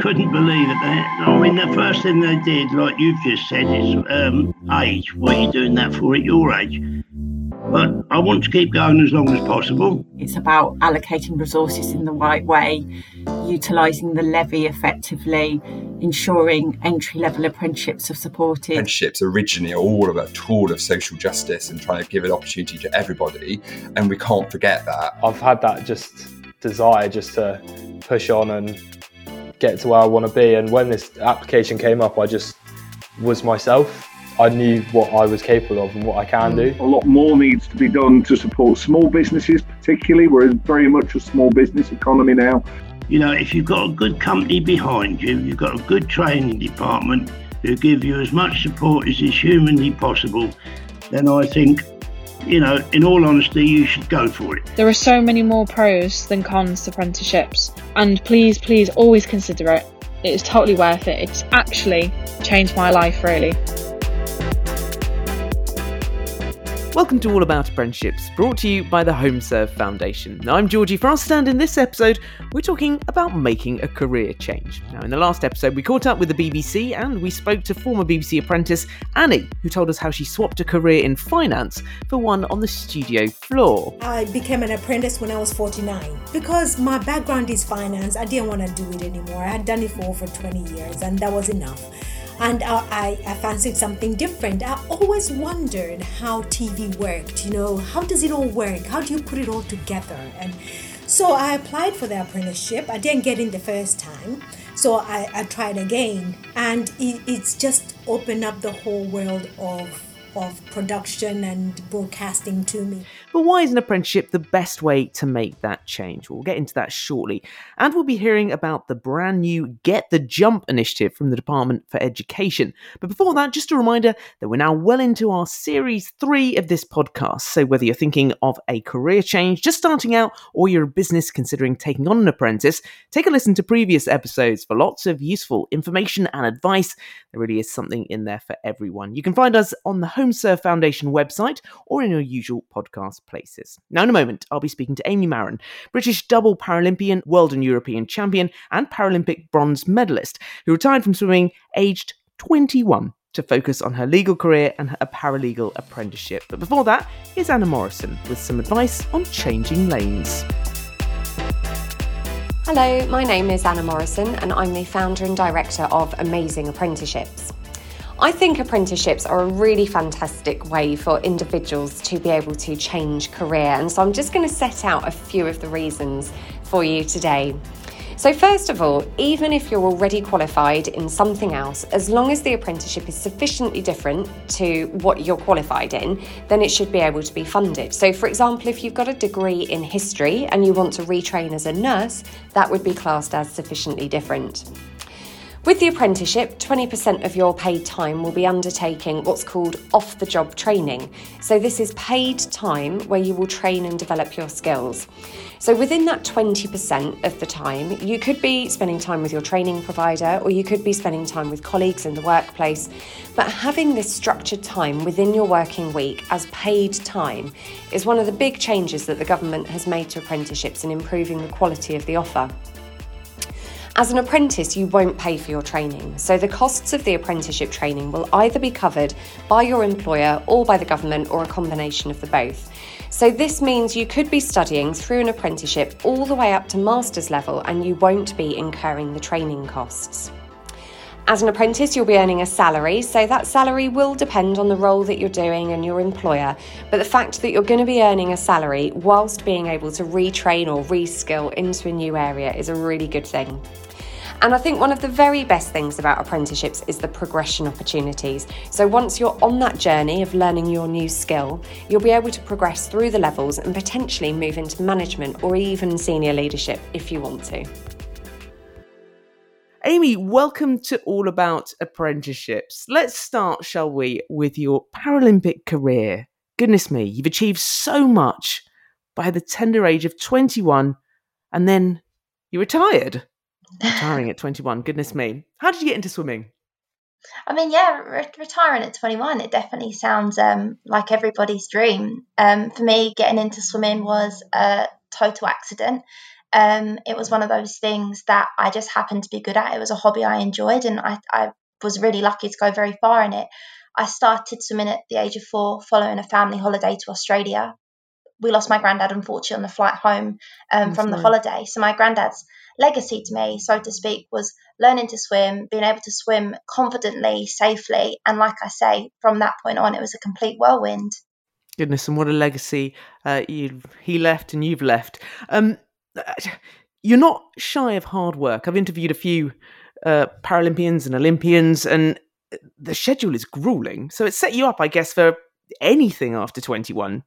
couldn't believe it. I mean, the first thing they did, like you've just said, is um, age. What are you doing that for at your age? But I want to keep going as long as possible. It's about allocating resources in the right way, utilising the levy effectively, ensuring entry level apprenticeships are supported. Apprenticeships originally are all of a tool of social justice and trying to give an opportunity to everybody, and we can't forget that. I've had that just desire just to push on and get to where I want to be. And when this application came up, I just was myself. I knew what I was capable of and what I can do. A lot more needs to be done to support small businesses, particularly. We're in very much a small business economy now. You know, if you've got a good company behind you, you've got a good training department who give you as much support as is humanly possible, then I think, you know, in all honesty, you should go for it. There are so many more pros than cons to apprenticeships, and please, please always consider it. It is totally worth it. It's actually changed my life, really. Welcome to All About Apprenticeships, brought to you by the HomeServe Foundation. I'm Georgie Frost, and in this episode, we're talking about making a career change. Now, in the last episode, we caught up with the BBC and we spoke to former BBC apprentice Annie, who told us how she swapped a career in finance for one on the studio floor. I became an apprentice when I was 49. Because my background is finance, I didn't want to do it anymore. I had done it for over 20 years, and that was enough and I, I fancied something different. I always wondered how TV worked, you know, how does it all work? How do you put it all together? And so I applied for the apprenticeship. I didn't get in the first time, so I, I tried again, and it, it's just opened up the whole world of of production and broadcasting to me. But why is an apprenticeship the best way to make that change? We'll get into that shortly. And we'll be hearing about the brand new Get the Jump initiative from the Department for Education. But before that, just a reminder that we're now well into our series three of this podcast. So whether you're thinking of a career change, just starting out, or you're a business considering taking on an apprentice, take a listen to previous episodes for lots of useful information and advice. There really is something in there for everyone. You can find us on the HomeServe Foundation website or in your usual podcast places. Now, in a moment, I'll be speaking to Amy Marren, British double Paralympian, world and European champion, and Paralympic bronze medalist, who retired from swimming aged 21 to focus on her legal career and her paralegal apprenticeship. But before that, here's Anna Morrison with some advice on changing lanes. Hello, my name is Anna Morrison, and I'm the founder and director of Amazing Apprenticeships. I think apprenticeships are a really fantastic way for individuals to be able to change career, and so I'm just going to set out a few of the reasons for you today. So, first of all, even if you're already qualified in something else, as long as the apprenticeship is sufficiently different to what you're qualified in, then it should be able to be funded. So, for example, if you've got a degree in history and you want to retrain as a nurse, that would be classed as sufficiently different. With the apprenticeship, 20% of your paid time will be undertaking what's called off the job training. So, this is paid time where you will train and develop your skills. So, within that 20% of the time, you could be spending time with your training provider or you could be spending time with colleagues in the workplace. But having this structured time within your working week as paid time is one of the big changes that the government has made to apprenticeships in improving the quality of the offer. As an apprentice, you won't pay for your training, so the costs of the apprenticeship training will either be covered by your employer or by the government or a combination of the both. So, this means you could be studying through an apprenticeship all the way up to master's level and you won't be incurring the training costs. As an apprentice, you'll be earning a salary, so that salary will depend on the role that you're doing and your employer. But the fact that you're going to be earning a salary whilst being able to retrain or reskill into a new area is a really good thing. And I think one of the very best things about apprenticeships is the progression opportunities. So once you're on that journey of learning your new skill, you'll be able to progress through the levels and potentially move into management or even senior leadership if you want to. Amy, welcome to All About Apprenticeships. Let's start, shall we, with your Paralympic career. Goodness me, you've achieved so much by the tender age of 21 and then you retired. Retiring at 21, goodness me. How did you get into swimming? I mean, yeah, re- retiring at 21, it definitely sounds um, like everybody's dream. Um, for me, getting into swimming was a total accident. Um, it was one of those things that I just happened to be good at. It was a hobby I enjoyed, and I, I was really lucky to go very far in it. I started swimming at the age of four following a family holiday to Australia. We lost my granddad, unfortunately, on the flight home um, from the holiday. So, my granddad's legacy to me, so to speak, was learning to swim, being able to swim confidently, safely. And, like I say, from that point on, it was a complete whirlwind. Goodness, and what a legacy uh, you he left and you've left. Um, you're not shy of hard work. I've interviewed a few uh, Paralympians and Olympians, and the schedule is grueling. So it set you up, I guess, for anything after 21.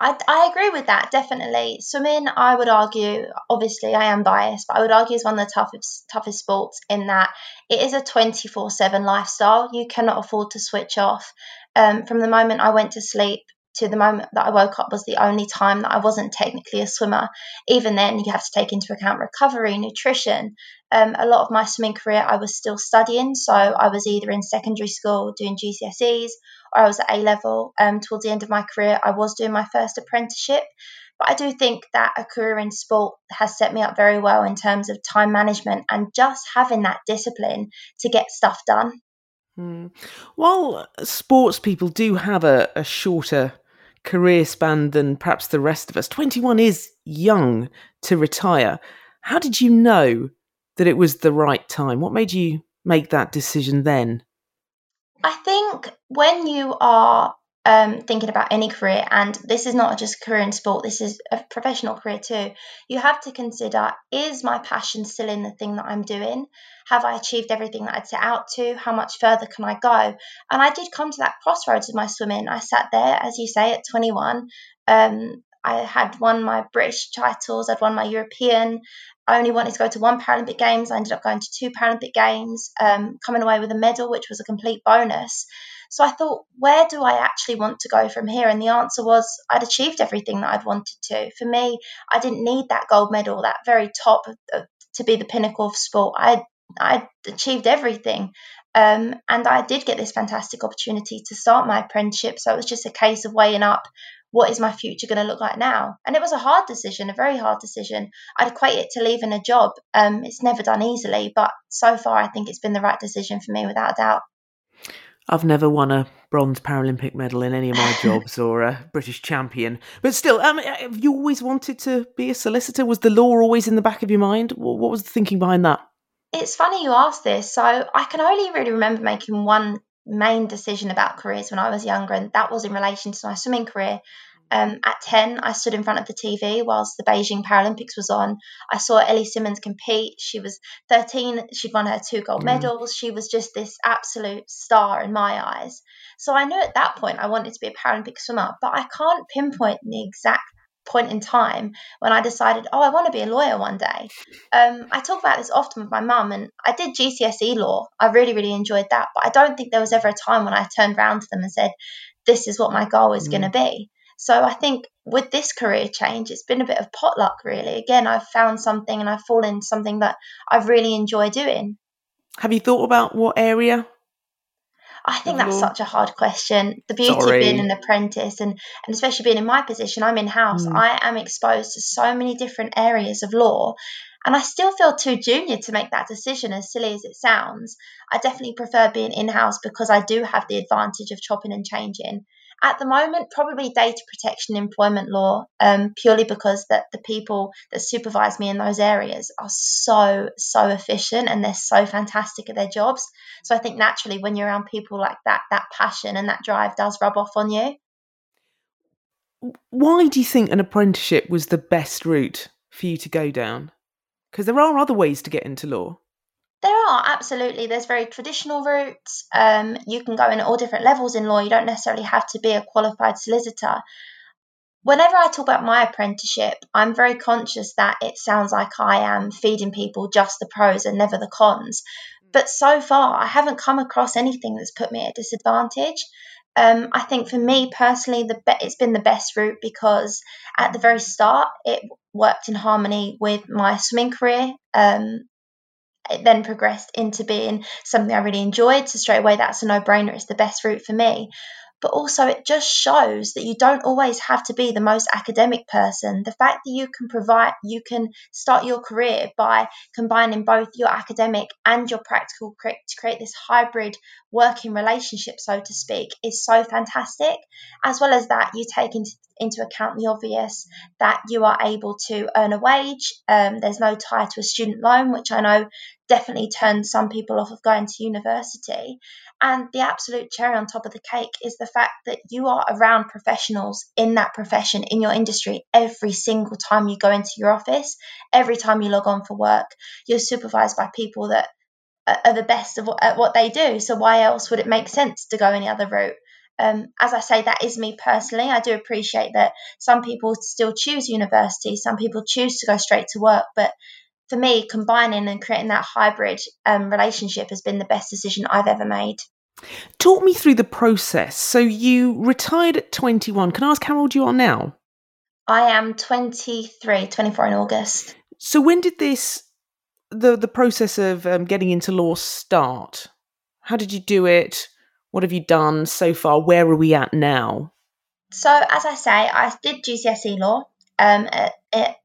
I, I agree with that definitely. Swimming, I would argue, obviously I am biased, but I would argue is one of the toughest toughest sports in that it is a twenty four seven lifestyle. You cannot afford to switch off. Um, from the moment I went to sleep to the moment that I woke up was the only time that I wasn't technically a swimmer. Even then, you have to take into account recovery, nutrition. Um, a lot of my swimming career, I was still studying. So I was either in secondary school doing GCSEs or I was at A level. Um, towards the end of my career, I was doing my first apprenticeship. But I do think that a career in sport has set me up very well in terms of time management and just having that discipline to get stuff done. Hmm. While sports people do have a, a shorter career span than perhaps the rest of us. 21 is young to retire. How did you know that it was the right time? What made you make that decision then? I think when you are um, thinking about any career, and this is not just a career in sport, this is a professional career too, you have to consider is my passion still in the thing that I'm doing? Have I achieved everything that I'd set out to? How much further can I go? And I did come to that crossroads with my swimming. I sat there, as you say, at 21. Um, I had won my British titles, I'd won my European. I only wanted to go to one Paralympic Games. I ended up going to two Paralympic Games, um, coming away with a medal, which was a complete bonus. So I thought, where do I actually want to go from here? And the answer was I'd achieved everything that I'd wanted to. For me, I didn't need that gold medal, that very top to be the pinnacle of sport. I I achieved everything. Um, and I did get this fantastic opportunity to start my apprenticeship. So it was just a case of weighing up what is my future going to look like now? And it was a hard decision, a very hard decision. I'd equate it to leaving a job. Um, it's never done easily, but so far I think it's been the right decision for me without a doubt. I've never won a bronze Paralympic medal in any of my jobs or a British champion, but still, um, have you always wanted to be a solicitor? Was the law always in the back of your mind? What was the thinking behind that? It's funny you ask this. So I can only really remember making one main decision about careers when I was younger, and that was in relation to my swimming career. Um, at 10, I stood in front of the TV whilst the Beijing Paralympics was on. I saw Ellie Simmonds compete. She was 13, she'd won her two gold mm. medals. She was just this absolute star in my eyes. So I knew at that point I wanted to be a Paralympic swimmer, but I can't pinpoint the exact point in time when I decided, oh, I want to be a lawyer one day. Um, I talk about this often with my mum, and I did GCSE law. I really, really enjoyed that, but I don't think there was ever a time when I turned around to them and said, this is what my goal is mm. going to be. So I think with this career change, it's been a bit of potluck, really. Again, I've found something and I've fallen into something that I've really enjoy doing. Have you thought about what area I think that's such a hard question. The beauty Sorry. of being an apprentice and, and especially being in my position, I'm in house, mm. I am exposed to so many different areas of law. And I still feel too junior to make that decision, as silly as it sounds. I definitely prefer being in house because I do have the advantage of chopping and changing. At the moment, probably data protection employment law, um, purely because that the people that supervise me in those areas are so so efficient and they're so fantastic at their jobs. So I think naturally, when you're around people like that, that passion and that drive does rub off on you. Why do you think an apprenticeship was the best route for you to go down? Because there are other ways to get into law. There are absolutely. There's very traditional routes. Um, you can go in at all different levels in law. You don't necessarily have to be a qualified solicitor. Whenever I talk about my apprenticeship, I'm very conscious that it sounds like I am feeding people just the pros and never the cons. But so far, I haven't come across anything that's put me at a disadvantage. Um, I think for me personally, the be- it's been the best route because at the very start, it worked in harmony with my swimming career. Um, it then progressed into being something I really enjoyed. So straight away, that's a no brainer. It's the best route for me. But also it just shows that you don't always have to be the most academic person. The fact that you can provide, you can start your career by combining both your academic and your practical to create this hybrid working relationship, so to speak, is so fantastic. As well as that, you take into into account the obvious that you are able to earn a wage. Um, there's no tie to a student loan, which I know definitely turns some people off of going to university. And the absolute cherry on top of the cake is the fact that you are around professionals in that profession, in your industry, every single time you go into your office, every time you log on for work. You're supervised by people that are the best of what, at what they do. So why else would it make sense to go any other route? Um, as I say, that is me personally. I do appreciate that some people still choose university, some people choose to go straight to work, but for me, combining and creating that hybrid um, relationship has been the best decision I've ever made. Talk me through the process. So you retired at 21. Can I ask how old you are now? I am 23, 24 in August. So when did this, the the process of um, getting into law start? How did you do it? What have you done so far? Where are we at now? So, as I say, I did GCSE law um, at, at,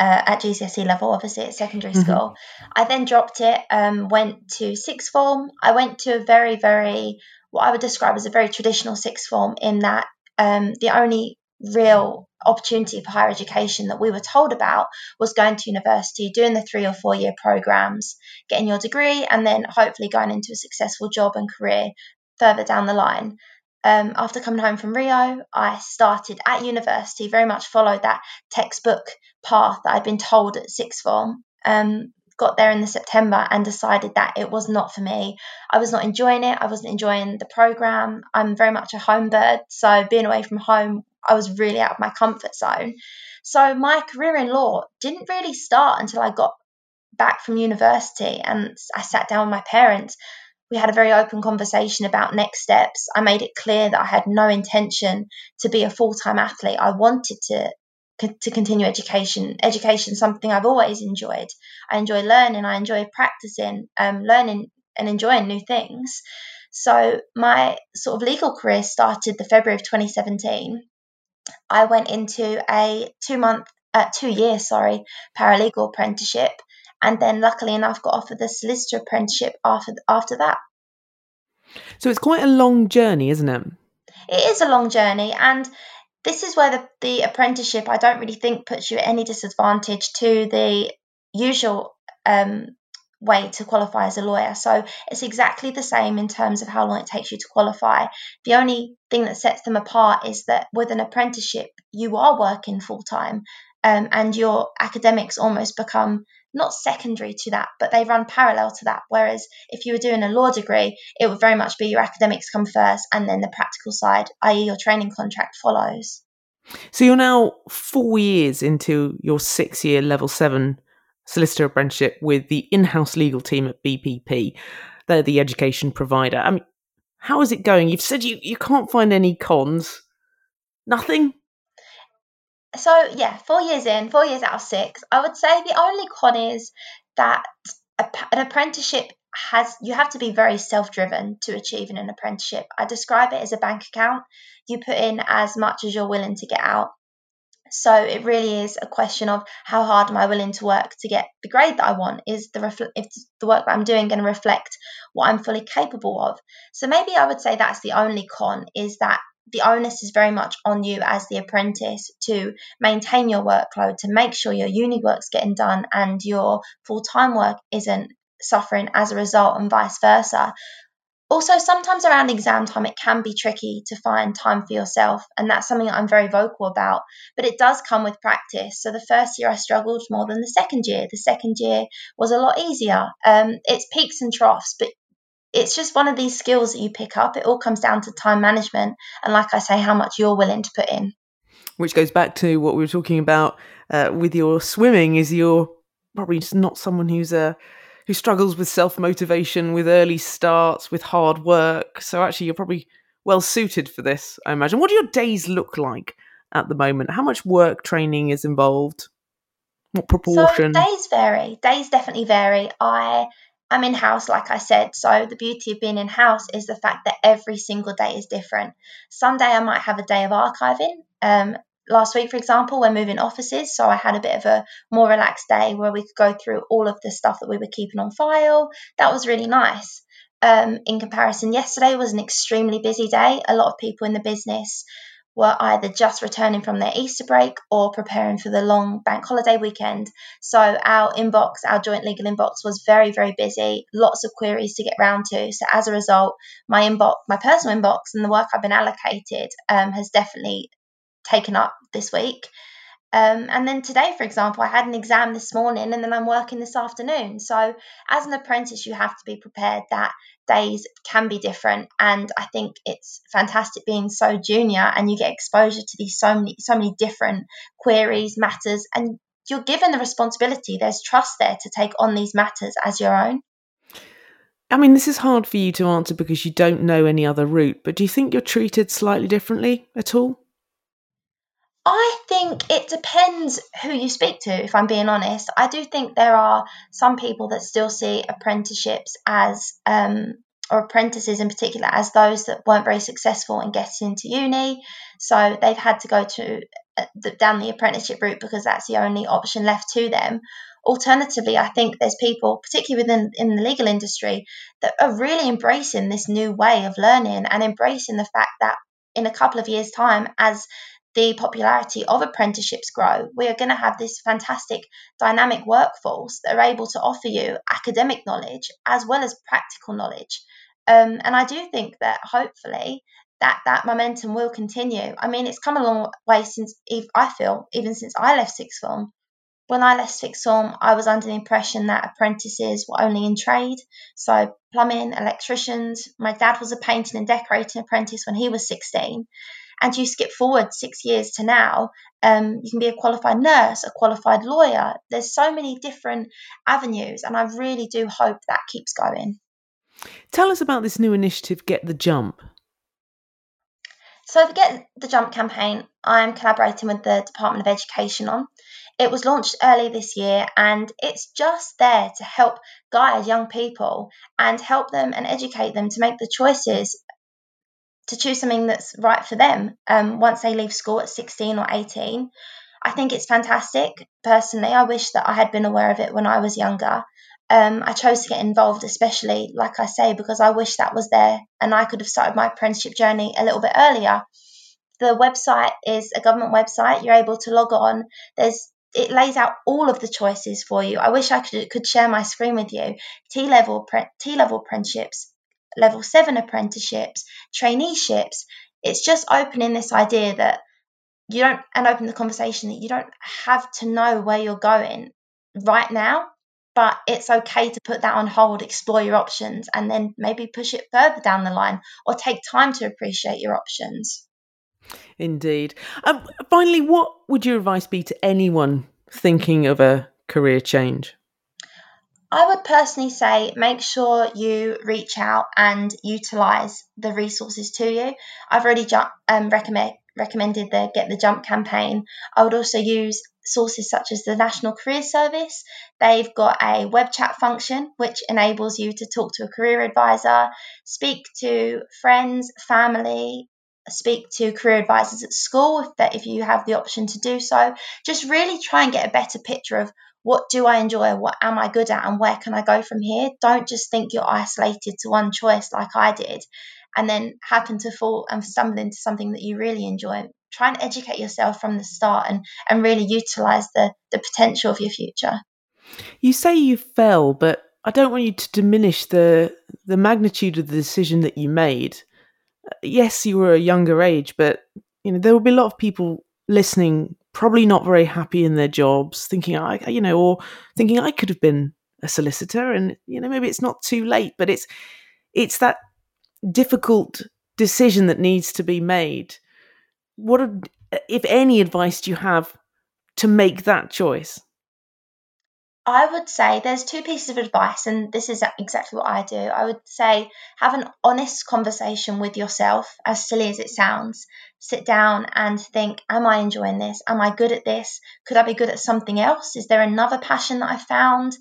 uh, at GCSE level, obviously at secondary mm-hmm. school. I then dropped it, um, went to sixth form. I went to a very, very, what I would describe as a very traditional sixth form, in that um, the only real opportunity for higher education that we were told about was going to university, doing the three or four year programs, getting your degree, and then hopefully going into a successful job and career further down the line. Um, after coming home from Rio, I started at university, very much followed that textbook path that I'd been told at sixth form. Um, got there in the September and decided that it was not for me. I was not enjoying it. I wasn't enjoying the program. I'm very much a home bird, so being away from home, I was really out of my comfort zone. So my career in law didn't really start until I got back from university and I sat down with my parents we had a very open conversation about next steps. I made it clear that I had no intention to be a full time athlete. I wanted to to continue education. Education is something I've always enjoyed. I enjoy learning. I enjoy practicing, um, learning and enjoying new things. So my sort of legal career started the February of 2017. I went into a two month, uh, two year, sorry, paralegal apprenticeship and then luckily enough got offered the solicitor apprenticeship after after that. So it's quite a long journey, isn't it? It is a long journey, and this is where the, the apprenticeship I don't really think puts you at any disadvantage to the usual um, way to qualify as a lawyer. So it's exactly the same in terms of how long it takes you to qualify. The only thing that sets them apart is that with an apprenticeship, you are working full time um, and your academics almost become not secondary to that, but they run parallel to that. Whereas if you were doing a law degree, it would very much be your academics come first and then the practical side, i.e., your training contract follows. So you're now four years into your six year level seven solicitor apprenticeship with the in house legal team at BPP. They're the education provider. I mean, how is it going? You've said you, you can't find any cons. Nothing? So yeah, four years in, four years out of six, I would say the only con is that a, an apprenticeship has you have to be very self-driven to achieve in an apprenticeship. I describe it as a bank account. You put in as much as you're willing to get out. So it really is a question of how hard am I willing to work to get the grade that I want? Is the refl- if the work that I'm doing going to reflect what I'm fully capable of? So maybe I would say that's the only con is that the onus is very much on you as the apprentice to maintain your workload, to make sure your uni work's getting done and your full time work isn't suffering as a result, and vice versa. Also, sometimes around exam time, it can be tricky to find time for yourself, and that's something I'm very vocal about. But it does come with practice. So, the first year I struggled more than the second year. The second year was a lot easier. Um, it's peaks and troughs, but it's just one of these skills that you pick up. It all comes down to time management and, like I say, how much you're willing to put in. Which goes back to what we were talking about uh, with your swimming. Is you're probably just not someone who's a uh, who struggles with self motivation, with early starts, with hard work. So actually, you're probably well suited for this. I imagine. What do your days look like at the moment? How much work training is involved? What proportion? So days vary. Days definitely vary. I I'm in house, like I said. So the beauty of being in house is the fact that every single day is different. Some day I might have a day of archiving. Um, last week, for example, we're moving offices, so I had a bit of a more relaxed day where we could go through all of the stuff that we were keeping on file. That was really nice. Um, in comparison, yesterday was an extremely busy day. A lot of people in the business were either just returning from their Easter break or preparing for the long bank holiday weekend. So our inbox, our joint legal inbox, was very, very busy. Lots of queries to get round to. So as a result, my inbox, my personal inbox, and the work I've been allocated um, has definitely taken up this week. Um, and then today, for example, I had an exam this morning and then I'm working this afternoon. So, as an apprentice, you have to be prepared that days can be different. And I think it's fantastic being so junior and you get exposure to these so many, so many different queries, matters, and you're given the responsibility. There's trust there to take on these matters as your own. I mean, this is hard for you to answer because you don't know any other route, but do you think you're treated slightly differently at all? I think it depends who you speak to, if I'm being honest. I do think there are some people that still see apprenticeships as, um, or apprentices in particular, as those that weren't very successful in getting into uni. So they've had to go to uh, the, down the apprenticeship route because that's the only option left to them. Alternatively, I think there's people, particularly within in the legal industry, that are really embracing this new way of learning and embracing the fact that in a couple of years' time, as the popularity of apprenticeships grow, we are going to have this fantastic dynamic workforce that are able to offer you academic knowledge as well as practical knowledge. Um, and I do think that hopefully that that momentum will continue. I mean, it's come a long way since If I feel even since I left sixth form. When I left sixth form, I was under the impression that apprentices were only in trade, so plumbing, electricians. My dad was a painting and decorating apprentice when he was 16, and you skip forward six years to now, um, you can be a qualified nurse, a qualified lawyer. There's so many different avenues, and I really do hope that keeps going. Tell us about this new initiative, Get the Jump. So, the Get the Jump campaign, I'm collaborating with the Department of Education on. It was launched early this year and it's just there to help guide young people and help them and educate them to make the choices to choose something that's right for them um, once they leave school at 16 or 18. I think it's fantastic. Personally, I wish that I had been aware of it when I was younger. Um, I chose to get involved, especially, like I say, because I wish that was there and I could have started my apprenticeship journey a little bit earlier. The website is a government website. You're able to log on. There's it lays out all of the choices for you. I wish I could could share my screen with you. T level T level apprenticeships, level seven apprenticeships, traineeships. It's just opening this idea that you don't, and open the conversation that you don't have to know where you're going right now, but it's okay to put that on hold, explore your options, and then maybe push it further down the line or take time to appreciate your options. Indeed. Um, finally, what would your advice be to anyone thinking of a career change? I would personally say make sure you reach out and utilize the resources to you. I've already ju- um, recommend, recommended the Get the Jump campaign. I would also use sources such as the National Career Service. They've got a web chat function which enables you to talk to a career advisor, speak to friends, family, speak to career advisors at school if if you have the option to do so. Just really try and get a better picture of what do I enjoy? What am I good at? And where can I go from here? Don't just think you're isolated to one choice like I did and then happen to fall and stumble into something that you really enjoy. Try and educate yourself from the start and, and really utilize the, the potential of your future. You say you fell, but I don't want you to diminish the the magnitude of the decision that you made. Uh, yes, you were a younger age, but you know there will be a lot of people listening probably not very happy in their jobs, thinking I, you know, or thinking I could have been a solicitor, and you know, maybe it's not too late, but it's it's that difficult decision that needs to be made. What, if any, advice do you have to make that choice? I would say there's two pieces of advice, and this is exactly what I do. I would say have an honest conversation with yourself, as silly as it sounds. Sit down and think, Am I enjoying this? Am I good at this? Could I be good at something else? Is there another passion that I found?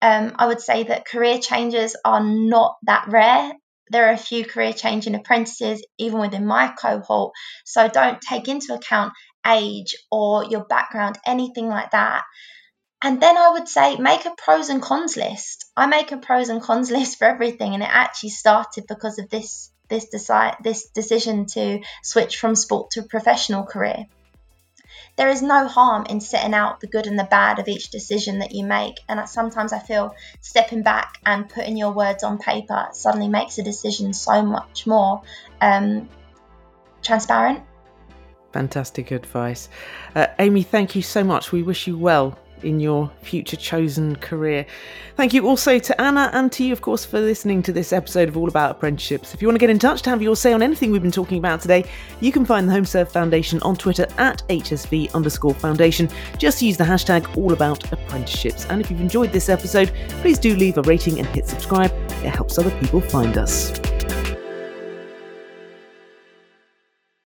Um, I would say that career changes are not that rare. There are a few career changing apprentices, even within my cohort. So don't take into account age or your background, anything like that. And then I would say make a pros and cons list. I make a pros and cons list for everything, and it actually started because of this this decide this decision to switch from sport to a professional career. There is no harm in setting out the good and the bad of each decision that you make, and sometimes I feel stepping back and putting your words on paper suddenly makes a decision so much more um, transparent. Fantastic advice. Uh, Amy, thank you so much. We wish you well in your future chosen career. Thank you also to Anna and to you, of course, for listening to this episode of All About Apprenticeships. If you want to get in touch to have your say on anything we've been talking about today, you can find the HomeServe Foundation on Twitter at HSV underscore foundation. Just use the hashtag All About Apprenticeships. And if you've enjoyed this episode, please do leave a rating and hit subscribe. It helps other people find us.